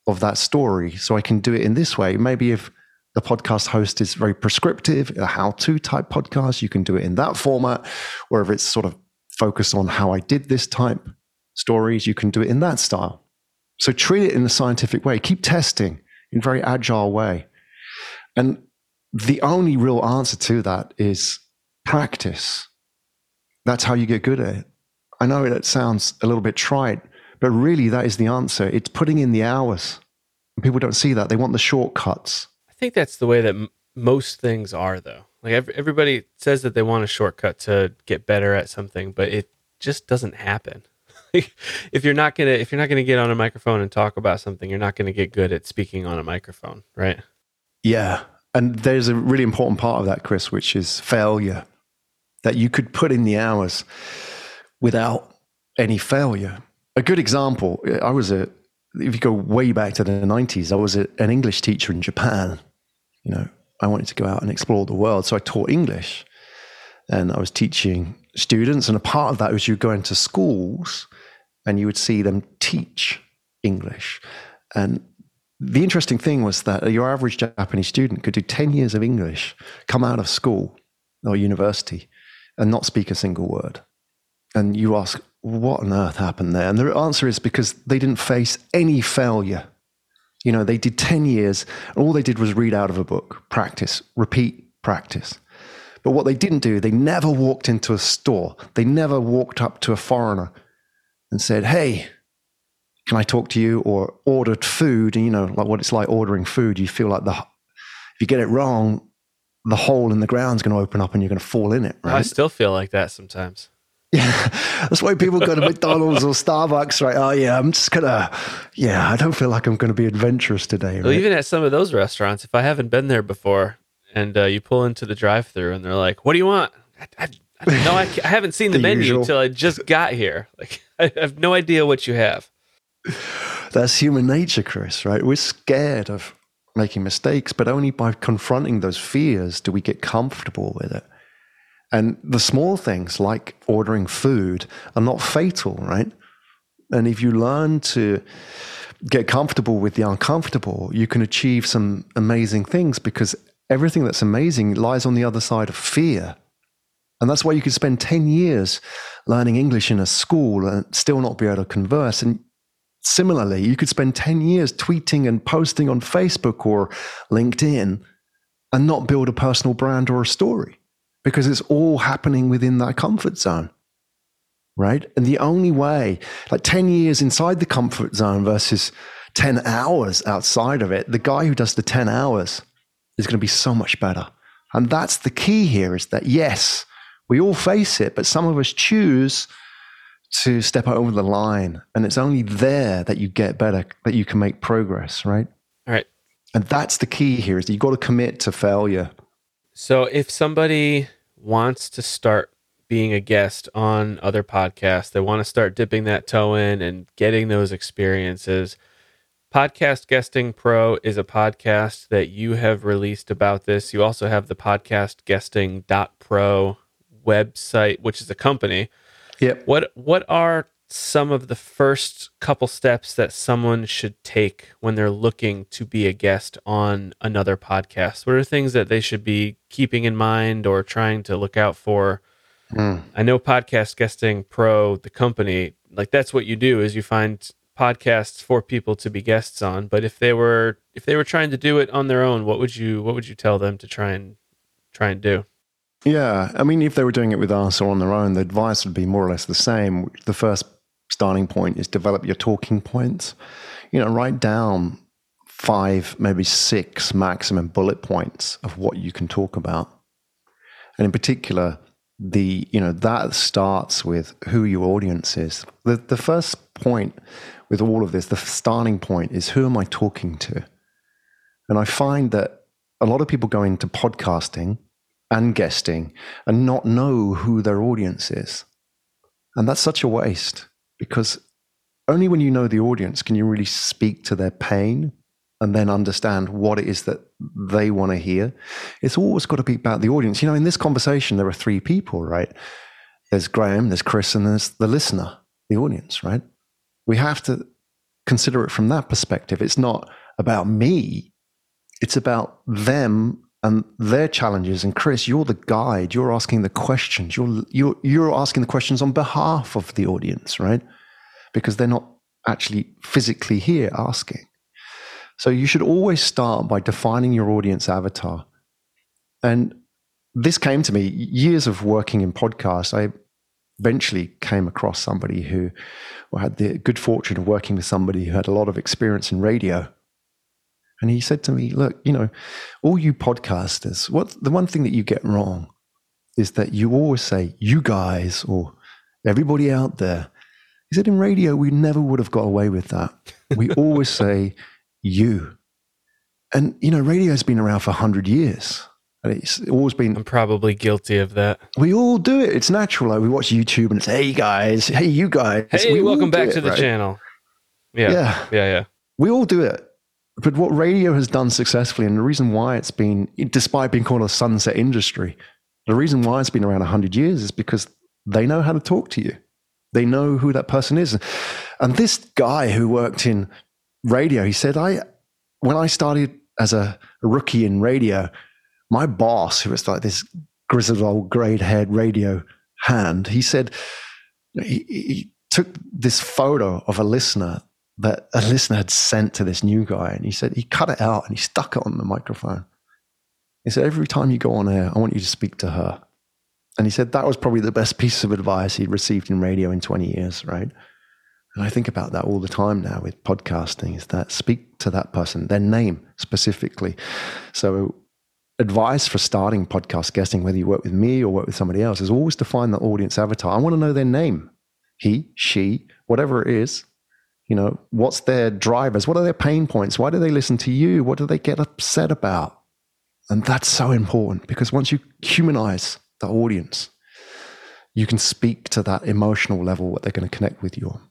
B: of that story. So I can do it in this way. Maybe if the podcast host is very prescriptive, a how to type podcast, you can do it in that format. Or if it's sort of focused on how I did this type stories, you can do it in that style. So treat it in a scientific way. Keep testing in a very agile way. And the only real answer to that is practice. That's how you get good at it. I know it sounds a little bit trite, but really that is the answer. It's putting in the hours. People don't see that. They want the shortcuts.
A: I think that's the way that m- most things are, though. Like ev- everybody says that they want a shortcut to get better at something, but it just doesn't happen. If you're not gonna if you're not gonna get on a microphone and talk about something, you're not gonna get good at speaking on a microphone, right?
B: Yeah. And there's a really important part of that, Chris, which is failure. That you could put in the hours without any failure. A good example, I was a, if you go way back to the 90s, I was a, an English teacher in Japan. You know, I wanted to go out and explore the world. So I taught English and I was teaching students. And a part of that was you go into schools and you would see them teach English. And the interesting thing was that your average Japanese student could do 10 years of English, come out of school or university, and not speak a single word. And you ask, what on earth happened there? And the answer is because they didn't face any failure. You know, they did 10 years, and all they did was read out of a book, practice, repeat, practice. But what they didn't do, they never walked into a store. They never walked up to a foreigner and said, Hey, can I talk to you? Or ordered food. And you know, like what it's like ordering food. You feel like the, if you get it wrong, the hole in the ground's going to open up and you're going to fall in it. Right?
A: I still feel like that sometimes. [laughs]
B: Yeah, that's why people go to [laughs] McDonald's or Starbucks, right? Oh yeah, I'm just gonna. Yeah, I don't feel like I'm going to be adventurous today.
A: Well, even at some of those restaurants, if I haven't been there before, and uh, you pull into the drive-through, and they're like, "What do you want?" I, I, no, I, I haven't seen the,
B: The
A: menu
B: usual.
A: until I just got here. [laughs] Like, I have no idea what you have.
B: That's human nature, Chris, right? We're scared of making mistakes, but only by confronting those fears do we get comfortable with it. And the small things like ordering food are not fatal, right? And if you learn to get comfortable with the uncomfortable, you can achieve some amazing things because everything that's amazing lies on the other side of fear. And that's why you could spend 10 years learning English in a school and still not be able to converse. And similarly, you could spend 10 years tweeting and posting on Facebook or LinkedIn and not build a personal brand or a story because it's all happening within that comfort zone. Right. And the only way, like 10 years inside the comfort zone versus 10 hours outside of it, the guy who does the 10 hours is going to be so much better. And that's the key here is that, yes, we all face it, but some of us choose to step over the line. And it's only there that you get better, that you can make progress, right?
A: All right.
B: And that's the key here is that you've got to commit to failure.
A: So if somebody wants to start being a guest on other podcasts, they want to start dipping that toe in and getting those experiences. Podcast Guesting Pro is a podcast that you have released about this. You also have the podcast guesting.pro website, which is a company.
B: Yep.
A: What what are some of the first couple steps that someone should take when they're looking to be a guest on another podcast? What are things that they should be keeping in mind or trying to look out for? Mm. I know Podcast Guesting Pro, the company, like that's what you do is you find podcasts for people to be guests on. But if they were if they were trying to do it on their own, what would you what would you tell them to try and try and do?
B: Yeah, I mean, if they were doing it with us or on their own, the advice would be more or less the same. The first starting point is develop your talking points. You know, write down five, maybe six maximum bullet points of what you can talk about. And in particular, the you know that starts with who your audience is. The the first point with all of this, the starting point is who am I talking to? And I find that a lot of people go into podcasting and guesting and not know who their audience is. And that's such a waste because only when you know the audience can you really speak to their pain and then understand what it is that they want to hear. It's always got to be about the audience. You know, in this conversation, there are three people, right? There's Graham, there's Chris, and there's the listener, the audience, right? We have to consider it from that perspective. It's not about me, it's about them and their challenges. And Chris, you're the guide. You're asking the questions. You're you're you're asking the questions on behalf of the audience, right? Because they're not actually physically here asking. So you should always start by defining your audience avatar. And this came to me years of working in podcasts. I eventually came across somebody who had the good fortune of working with somebody who had a lot of experience in radio. And he said to me, Look, you know, all you podcasters, what the one thing that you get wrong is that you always say, you guys, or everybody out there. He said, In radio, we never would have got away with that. [laughs] We always say, you. And, you know, radio's been around for 100 years. And it's always been.
A: I'm probably guilty of that.
B: We all do it. It's natural. Like we watch YouTube and it's, hey, guys. Hey, you guys.
A: Hey,
B: we
A: welcome back it, to the right? channel. Yeah. Yeah. Yeah. Yeah.
B: We all do it. But what radio has done successfully, and the reason why it's been, despite being called a sunset industry, the reason why it's been around 100 years is because they know how to talk to you. They know who that person is. And this guy who worked in radio, he said, I, when I started as a, rookie in radio, my boss, who was like this grizzled old grey haired radio hand, he said, he, he took this photo of a listener that a listener had sent to this new guy. And he said, he cut it out and he stuck it on the microphone. He said, every time you go on air, I want you to speak to her. And he said that was probably the best piece of advice he'd received in radio in 20 years, right? And I think about that all the time now with podcasting is that speak to that person, their name specifically. So, advice for starting podcast guesting, whether you work with me or work with somebody else, is always to find the audience avatar. I want to know their name, he, she, whatever it is. You know, what's their drivers? What are their pain points? Why do they listen to you? What do they get upset about? And that's so important because once you humanize the audience, you can speak to that emotional level what they're going to connect with you on.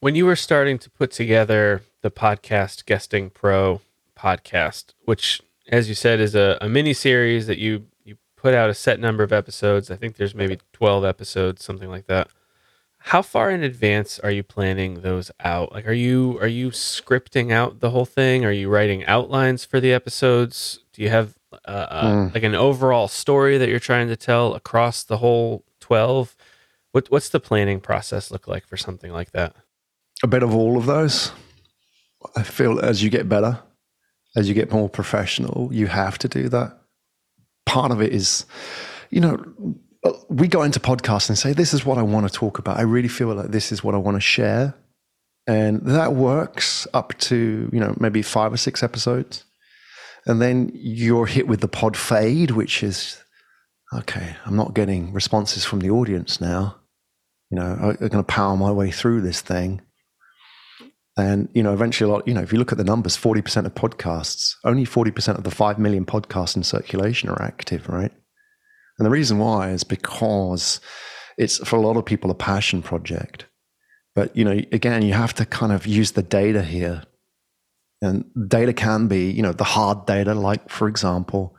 A: When you were starting to put together the podcast Guesting Pro podcast, which, as you said, is a, a mini series that you you put out a set number of episodes. I think there's maybe 12 episodes, something like that. How far in advance are you planning those out? Like, are you are you scripting out the whole thing? Are you writing outlines for the episodes? Do you have uh, uh, mm. like an overall story that you're trying to tell across the whole 12? What what's the planning process look like for something like that?
B: a bit of all of those. I feel as you get better, as you get more professional, you have to do that. Part of it is, you know, we go into podcasts and say, this is what I want to talk about. I really feel like this is what I want to share. And that works up to, you know, maybe five or six episodes. And then you're hit with the pod fade, which is, okay, I'm not getting responses from the audience now. You know, I'm going to power my way through this thing. And, you know, eventually, a lot, you know, if you look at the numbers, 40% of podcasts, only 40% of the 5 million podcasts in circulation are active, right? And the reason why is because it's for a lot of people a passion project. But you know, again, you have to kind of use the data here. And data can be, you know, the hard data, like for example,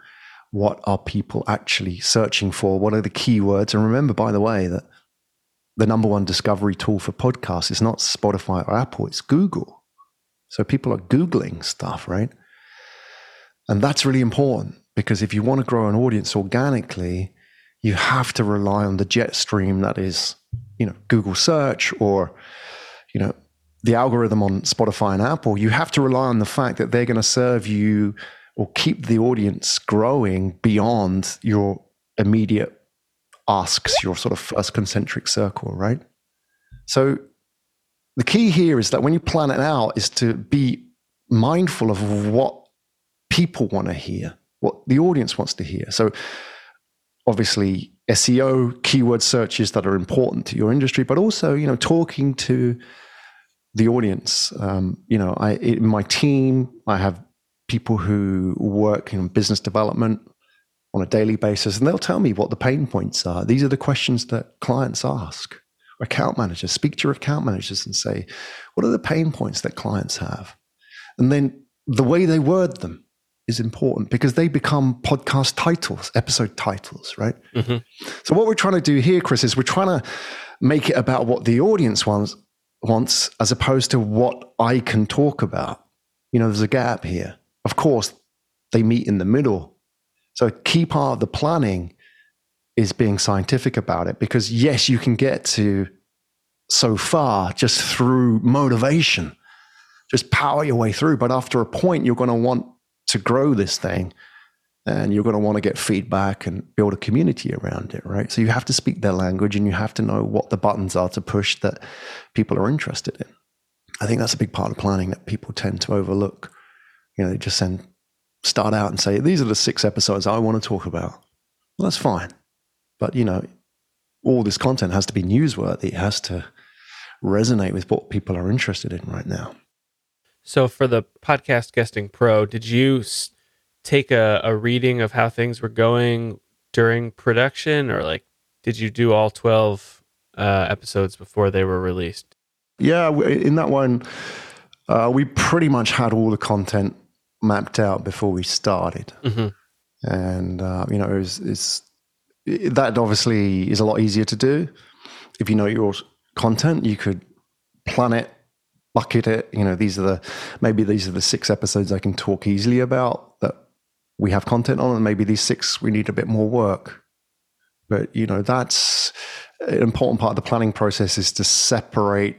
B: what are people actually searching for? What are the keywords? And remember, by the way, that the number one discovery tool for podcasts is not Spotify or Apple, it's Google. So people are Googling stuff, right? And that's really important because if you want to grow an audience organically, you have to rely on the jet stream that is, you know, Google search or, you know, the algorithm on Spotify and Apple. You have to rely on the fact that they're going to serve you or keep the audience growing beyond your immediate asks, your sort of first concentric circle, right? So the key here is that when you plan it out is to be mindful of what people want to hear what the audience wants to hear. So obviously SEO, keyword searches that are important to your industry, but also, you know, talking to the audience. Um, you know, I in my team, I have people who work in business development on a daily basis, and they'll tell me what the pain points are. These are the questions that clients ask. Account managers, speak to your account managers and say, what are the pain points that clients have? And then the way they word them is important because they become podcast titles, episode titles, right? Mm-hmm. So what we're trying to do here, Chris, is we're trying to make it about what the audience wants, wants as opposed to what I can talk about. You know, there's a gap here. Of course, they meet in the middle. So a key part of the planning is being scientific about it because yes, you can get to so far just through motivation, just power your way through. But after a point, you're going to want to grow this thing and you're going to want to get feedback and build a community around it, right? So you have to speak their language and you have to know what the buttons are to push that people are interested in. I think that's a big part of planning that people tend to overlook. You know, they just send, start out and say, these are the six episodes I want to talk about. Well, that's fine. But, you know, all this content has to be newsworthy. It has to resonate with what people are interested in right now.
A: So for the podcast guesting pro, did you take a, a reading of how things were going during production, or like did you do all twelve uh, episodes before they were released?
B: Yeah, in that one, uh, we pretty much had all the content mapped out before we started, mm-hmm. and uh, you know, it was, it's it, that obviously is a lot easier to do if you know your content. You could plan it bucket it. You know, these are the maybe these are the six episodes I can talk easily about that we have content on, and maybe these six we need a bit more work. But you know, that's an important part of the planning process is to separate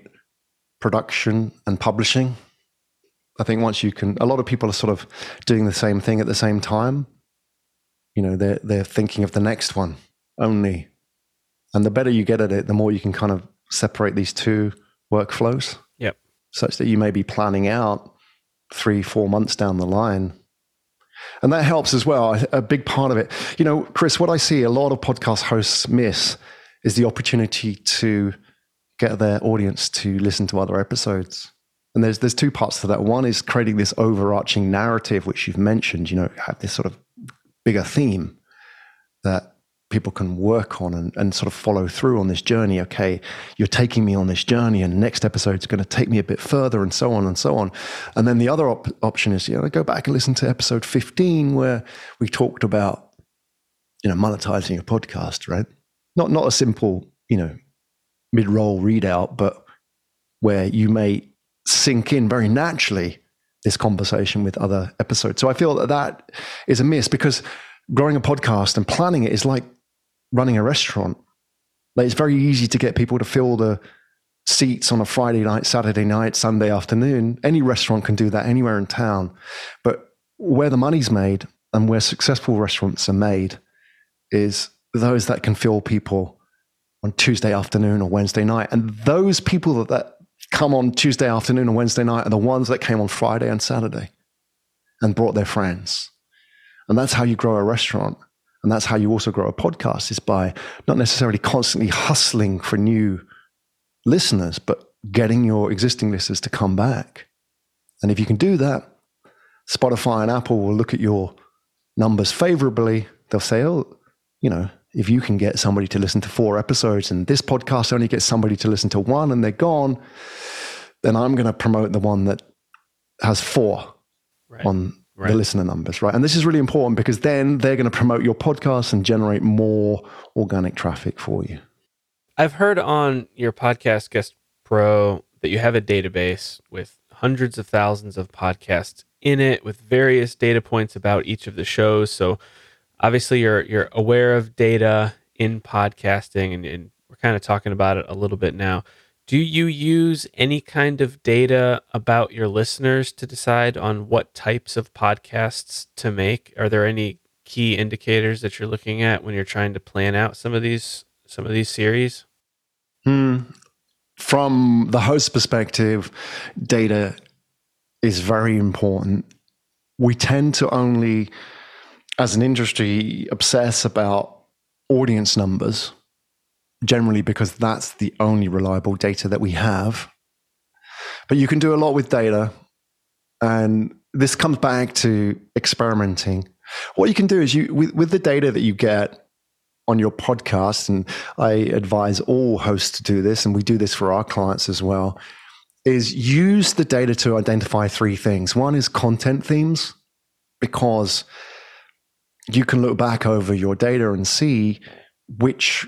B: production and publishing. I think once you can, a lot of people are sort of doing the same thing at the same time. You know, they're they're thinking of the next one only, and the better you get at it, the more you can kind of separate these two workflows such that you may be planning out three, four months down the line. And that helps as well. A big part of it. You know, Chris, what I see a lot of podcast hosts miss is the opportunity to get their audience to listen to other episodes. And there's there's two parts to that. One is creating this overarching narrative, which you've mentioned, you know, have this sort of bigger theme that people can work on and, and sort of follow through on this journey. Okay, you're taking me on this journey, and next episode is going to take me a bit further, and so on and so on. And then the other op- option is, you know, go back and listen to episode 15 where we talked about, you know, monetizing a podcast, right? Not not a simple, you know, mid-roll readout, but where you may sink in very naturally this conversation with other episodes. So I feel that that is a miss because growing a podcast and planning it is like running a restaurant. Like it's very easy to get people to fill the seats on a Friday night, Saturday night, Sunday afternoon. Any restaurant can do that anywhere in town. But where the money's made and where successful restaurants are made is those that can fill people on Tuesday afternoon or Wednesday night. And those people that, that come on Tuesday afternoon and Wednesday night are the ones that came on Friday and Saturday and brought their friends. And that's how you grow a restaurant. And that's how you also grow a podcast is by not necessarily constantly hustling for new listeners, but getting your existing listeners to come back. And if you can do that, Spotify and Apple will look at your numbers favorably. They'll say, oh, you know, if you can get somebody to listen to four episodes and this podcast only gets somebody to listen to one and they're gone, then I'm going to promote the one that has four right. on right. the listener numbers, right? And this is really important because then they're going to promote your podcast and generate more organic traffic for you.
A: I've heard on your podcast, Guest Pro, that you have a database with hundreds of thousands of podcasts in it with various data points about each of the shows. So obviously you're you're aware of data in podcasting and, and we're kind of talking about it a little bit now. Do you use any kind of data about your listeners to decide on what types of podcasts to make? Are there any key indicators that you're looking at when you're trying to plan out some of these some of these series?
B: Hmm. From the host perspective, data is very important. We tend to only, as an industry, obsess about audience numbers generally because that's the only reliable data that we have. But you can do a lot with data. And this comes back to experimenting. What you can do is you with, with the data that you get on your podcast, and I advise all hosts to do this, and we do this for our clients as well, is use the data to identify three things. One is content themes, because you can look back over your data and see which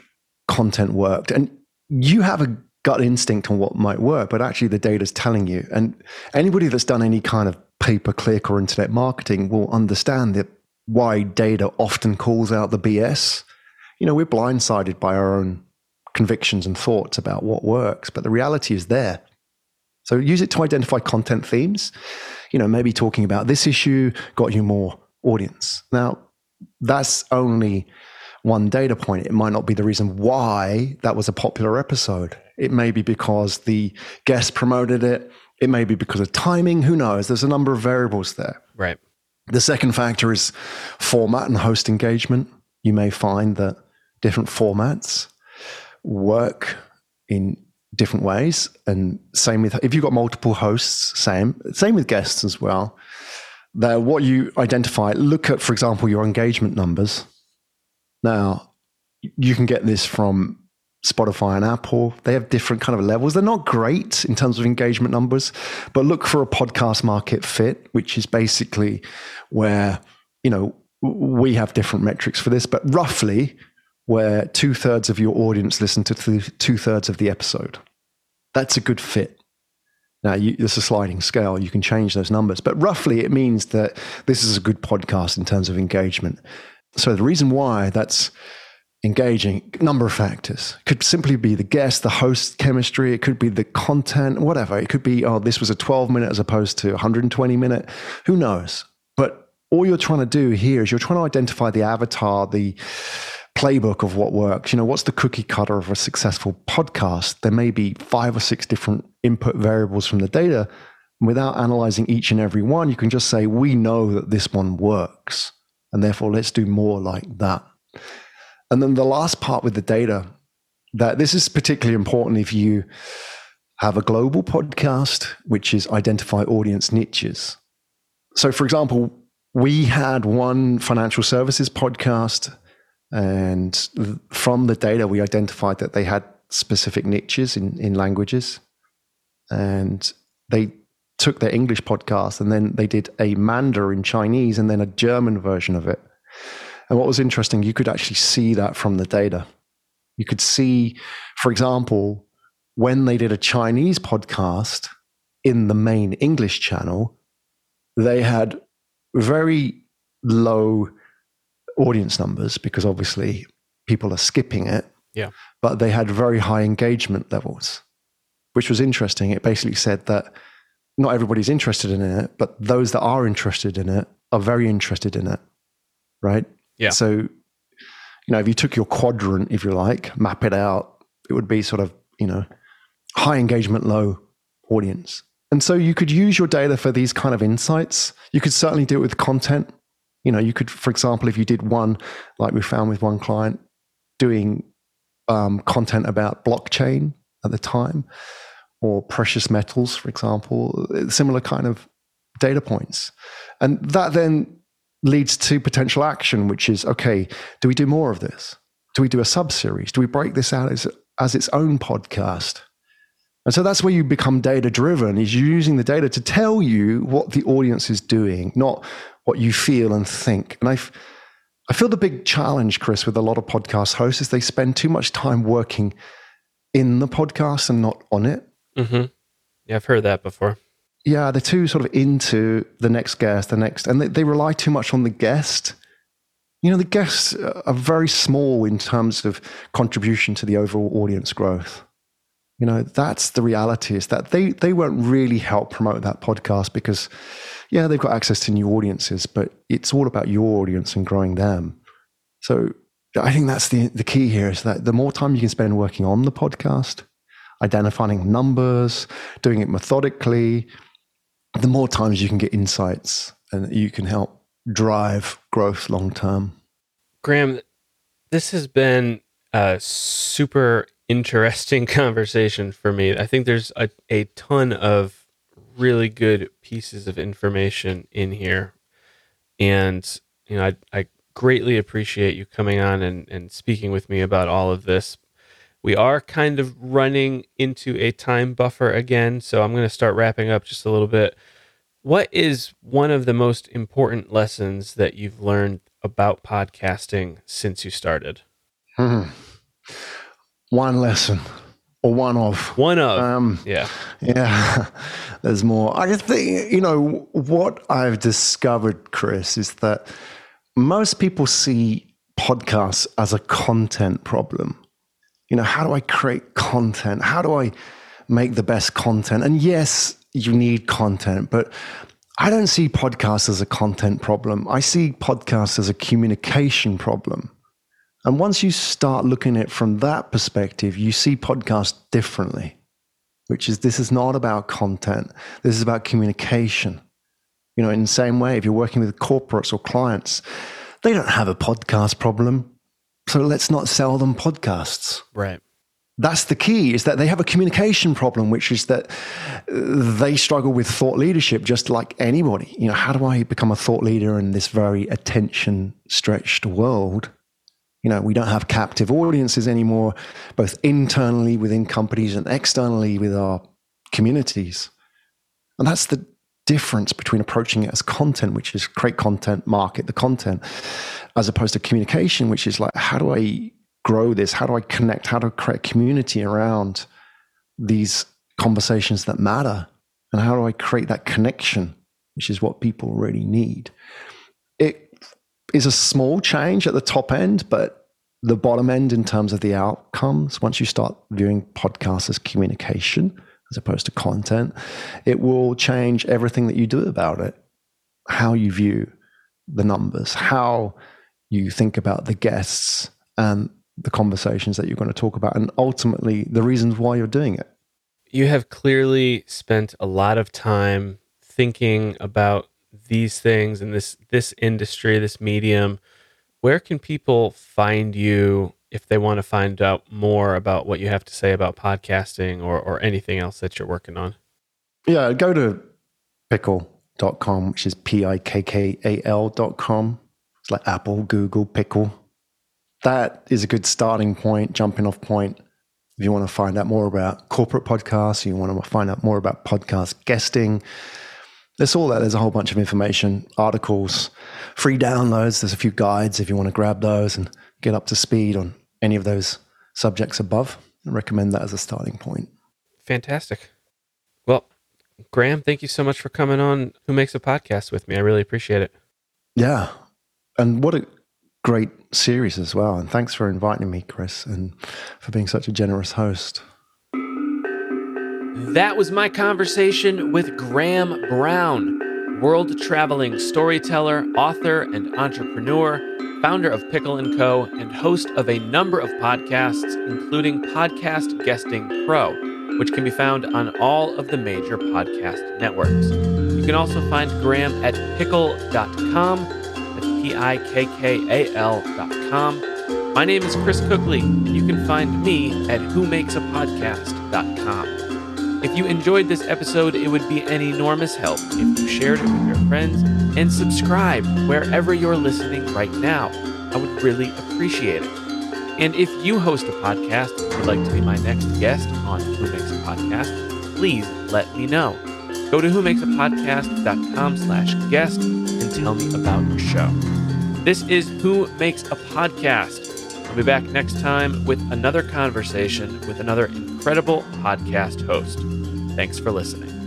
B: content worked. And you have a gut instinct on what might work, but actually the data is telling you. And anybody that's done any kind of pay per click or internet marketing will understand that why data often calls out the BS. You know, we're blindsided by our own convictions and thoughts about what works, but the reality is there. So use it to identify content themes. You know, maybe talking about this issue got you more audience. Now, that's only one data point. It might not be the reason why that was a popular episode. It may be because the guest promoted it. It may be because of timing. Who knows? There's a number of variables there.
A: Right.
B: The second factor is format and host engagement. You may find that different formats work in different ways. And same with if you've got multiple hosts, same. Same with guests as well. That what you identify, look at, for example, your engagement numbers now, you can get this from Spotify and Apple. They have different kind of levels. They're not great in terms of engagement numbers, but look for a podcast market fit, which is basically where, you know, we have different metrics for this, but roughly where two thirds of your audience listen to two thirds of the episode. That's a good fit. Now, you, it's a sliding scale. You can change those numbers, but roughly it means that this is a good podcast in terms of engagement. So the reason why that's engaging, number of factors. Could simply be the guest, the host chemistry. It could be the content, whatever. It could be, oh, this was a 12 minute as opposed to 120 minute. Who knows? But all you're trying to do here is you're trying to identify the avatar, the playbook of what works. You know, what's the cookie cutter of a successful podcast? There may be five or six different input variables from the data. Without analyzing each and every one, you can just say, we know that this one works. And therefore, let's do more like that. And then the last part with the data, that this is particularly important if you have a global podcast, which is identify audience niches. So, for example, we had one financial services podcast, and from the data, we identified that they had specific niches in, in languages. And they took their English podcast and then they did a Mandarin Chinese and then a German version of it. And what was interesting, you could actually see that from the data. You could see, for example, when they did a Chinese podcast in the main English channel, they had very low audience numbers because obviously people are skipping it.
A: Yeah.
B: But they had very high engagement levels, which was interesting. It basically said that not everybody's interested in it, but those that are interested in it are very interested in it. Right.
A: Yeah.
B: So you know, if you took your quadrant, if you like, map it out, it would be sort of, you know, high engagement, low audience. And so you could use your data for these kind of insights. You could certainly do it with content. You know, you could, for example, if you did one, like we found with one client, doing um, content about blockchain at the time or precious metals, for example, similar kind of data points. And that then leads to potential action, which is okay, do we do more of this? Do we do a sub series? Do we break this out as, as its own podcast? And so that's where you become data driven is you're using the data to tell you what the audience is doing, not what you feel and think. And I, I feel the big challenge, Chris, with a lot of podcast hosts is they spend too much time working in the podcast and not on it.
A: Mm-hmm. Yeah, I've heard that before.
B: Yeah, they're too sort of into the next guest, the next, and they, they rely too much on the guest. You know, the guests are very small in terms of contribution to the overall audience growth. You know, that's the reality is that they, they won't really help promote that podcast because, yeah, they've got access to new audiences, but it's all about your audience and growing them. So I think that's the, the key here is that the more time you can spend working on the podcast, identifying numbers, doing it methodically, the more times you can get insights and you can help drive growth long term.
A: Graham, this has been a super interesting [laughs] conversation for me. I think there's a, a ton of really good pieces of information in here. And, you know, I, I greatly appreciate you coming on and, and speaking with me about all of this. We are kind of running into a time buffer again, so I'm going to start wrapping up just a little bit. What is one of the most important lessons that you've learned about podcasting since you started?
B: Hmm. One lesson or one of
A: one of um, yeah
B: yeah [laughs] there's more i think you know what i've discovered chris is that most people see podcasts as a content problem you know how do i create content how do i make the best content and yes you need content but i don't see podcasts as a content problem i see podcasts as a communication problem and once you start looking at it from that perspective, you see podcasts differently, which is this is not about content. This is about communication. You know, in the same way, if you're working with corporates or clients, they don't have a podcast problem. So let's not sell them podcasts.
A: Right.
B: That's the key is that they have a communication problem, which is that they struggle with thought leadership just like anybody. You know, how do I become a thought leader in this very attention stretched world? You know, we don't have captive audiences anymore, both internally within companies and externally with our communities. And that's the difference between approaching it as content, which is create content, market the content, as opposed to communication, which is like, how do I grow this? How do I connect? How do I create community around these conversations that matter? And how do I create that connection, which is what people really need? It is a small change at the top end, but the bottom end in terms of the outcomes, once you start viewing podcasts as communication as opposed to content, it will change everything that you do about it. How you view the numbers, how you think about the guests and the conversations that you're going to talk about, and ultimately the reasons why you're doing it.
A: You have clearly spent a lot of time thinking about these things in this this industry, this medium, where can people find you if they want to find out more about what you have to say about podcasting or or anything else that you're working on?
B: Yeah, go to pikkal.com, which is P I K K A L.com. It's like Apple, Google, Pickle. That is a good starting point, jumping off point. If you want to find out more about corporate podcasts, you want to find out more about podcast guesting, there's all that. There's a whole bunch of information, articles, free downloads. There's a few guides if you want to grab those and get up to speed on any of those subjects above. I recommend that as a starting point.
A: Fantastic. Well, Graham, thank you so much for coming on Who Makes a Podcast with me. I really appreciate it.
B: Yeah. And what a great series as well. And thanks for inviting me, Chris, and for being such a generous host.
A: That was my conversation with Graham Brown. World traveling storyteller, author, and entrepreneur, founder of Pikkal & Co., and host of a number of podcasts, including Podcast Guesting Pro, which can be found on all of the major podcast networks. You can also find Graham at pikkal.com. That's P I K K A L.com. My name is Chris Cookley, and you can find me at whomakesapodcast.com. If you enjoyed this episode, it would be an enormous help if you shared it with your friends and subscribed wherever you're listening right now. I would really appreciate it. And if you host a podcast and would like to be my next guest on Who Makes a Podcast, please let me know. Go to whomakesapodcast.com slash guest and tell me about your show. This is Who Makes a Podcast. I'll be back next time with another conversation with another incredible podcast host. Thanks for listening.